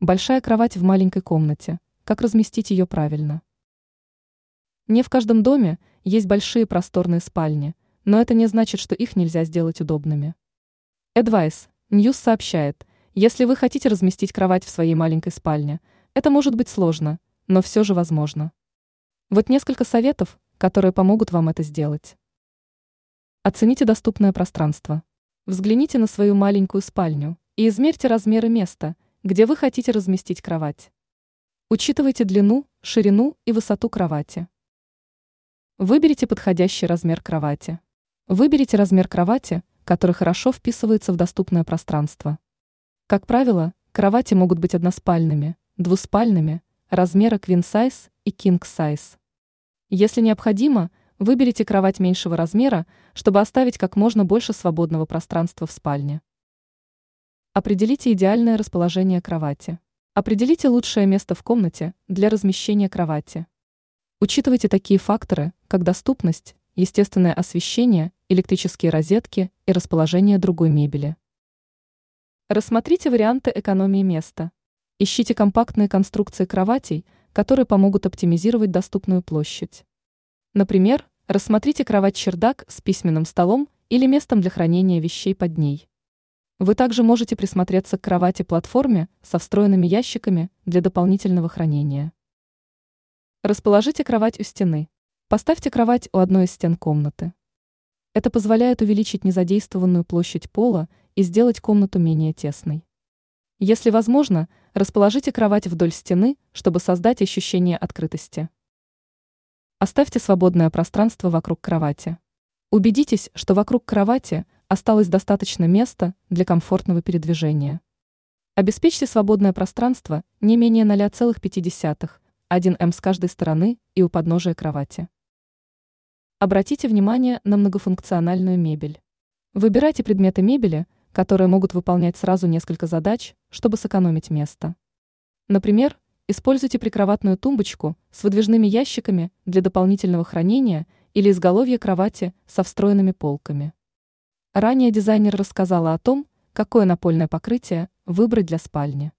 Большая кровать в маленькой комнате. Как разместить ее правильно? Не в каждом доме есть большие просторные спальни, но это не значит, что их нельзя сделать удобными. Advice News сообщает, если вы хотите разместить кровать в своей маленькой спальне, это может быть сложно, но все же возможно. Вот несколько советов, которые помогут вам это сделать. Оцените доступное пространство. Взгляните на свою маленькую спальню и измерьте размеры места – где вы хотите разместить кровать. Учитывайте длину, ширину и высоту кровати. Выберите подходящий размер кровати. Выберите размер кровати, который хорошо вписывается в доступное пространство. Как правило, кровати могут быть односпальными, двуспальными, размера queen size и king size. Если необходимо, выберите кровать меньшего размера, чтобы оставить как можно больше свободного пространства в спальне. Определите идеальное расположение кровати. Определите лучшее место в комнате для размещения кровати. Учитывайте такие факторы, как доступность, естественное освещение, электрические розетки и расположение другой мебели. Рассмотрите варианты экономии места. Ищите компактные конструкции кроватей, которые помогут оптимизировать доступную площадь. Например, рассмотрите кровать-чердак с письменным столом или местом для хранения вещей под ней. Вы также можете присмотреться к кровати-платформе со встроенными ящиками для дополнительного хранения. Расположите кровать у стены. Поставьте кровать у одной из стен комнаты. Это позволяет увеличить незадействованную площадь пола и сделать комнату менее тесной. Если возможно, расположите кровать вдоль стены, чтобы создать ощущение открытости. Оставьте свободное пространство вокруг кровати. Убедитесь, что вокруг кровати – осталось достаточно места для комфортного передвижения. Обеспечьте свободное пространство не менее 0,5, 1 м с каждой стороны и у подножия кровати. Обратите внимание на многофункциональную мебель. Выбирайте предметы мебели, которые могут выполнять сразу несколько задач, чтобы сэкономить место. Например, используйте прикроватную тумбочку с выдвижными ящиками для дополнительного хранения или изголовье кровати со встроенными полками. Ранее дизайнер рассказала о том, какое напольное покрытие выбрать для спальни.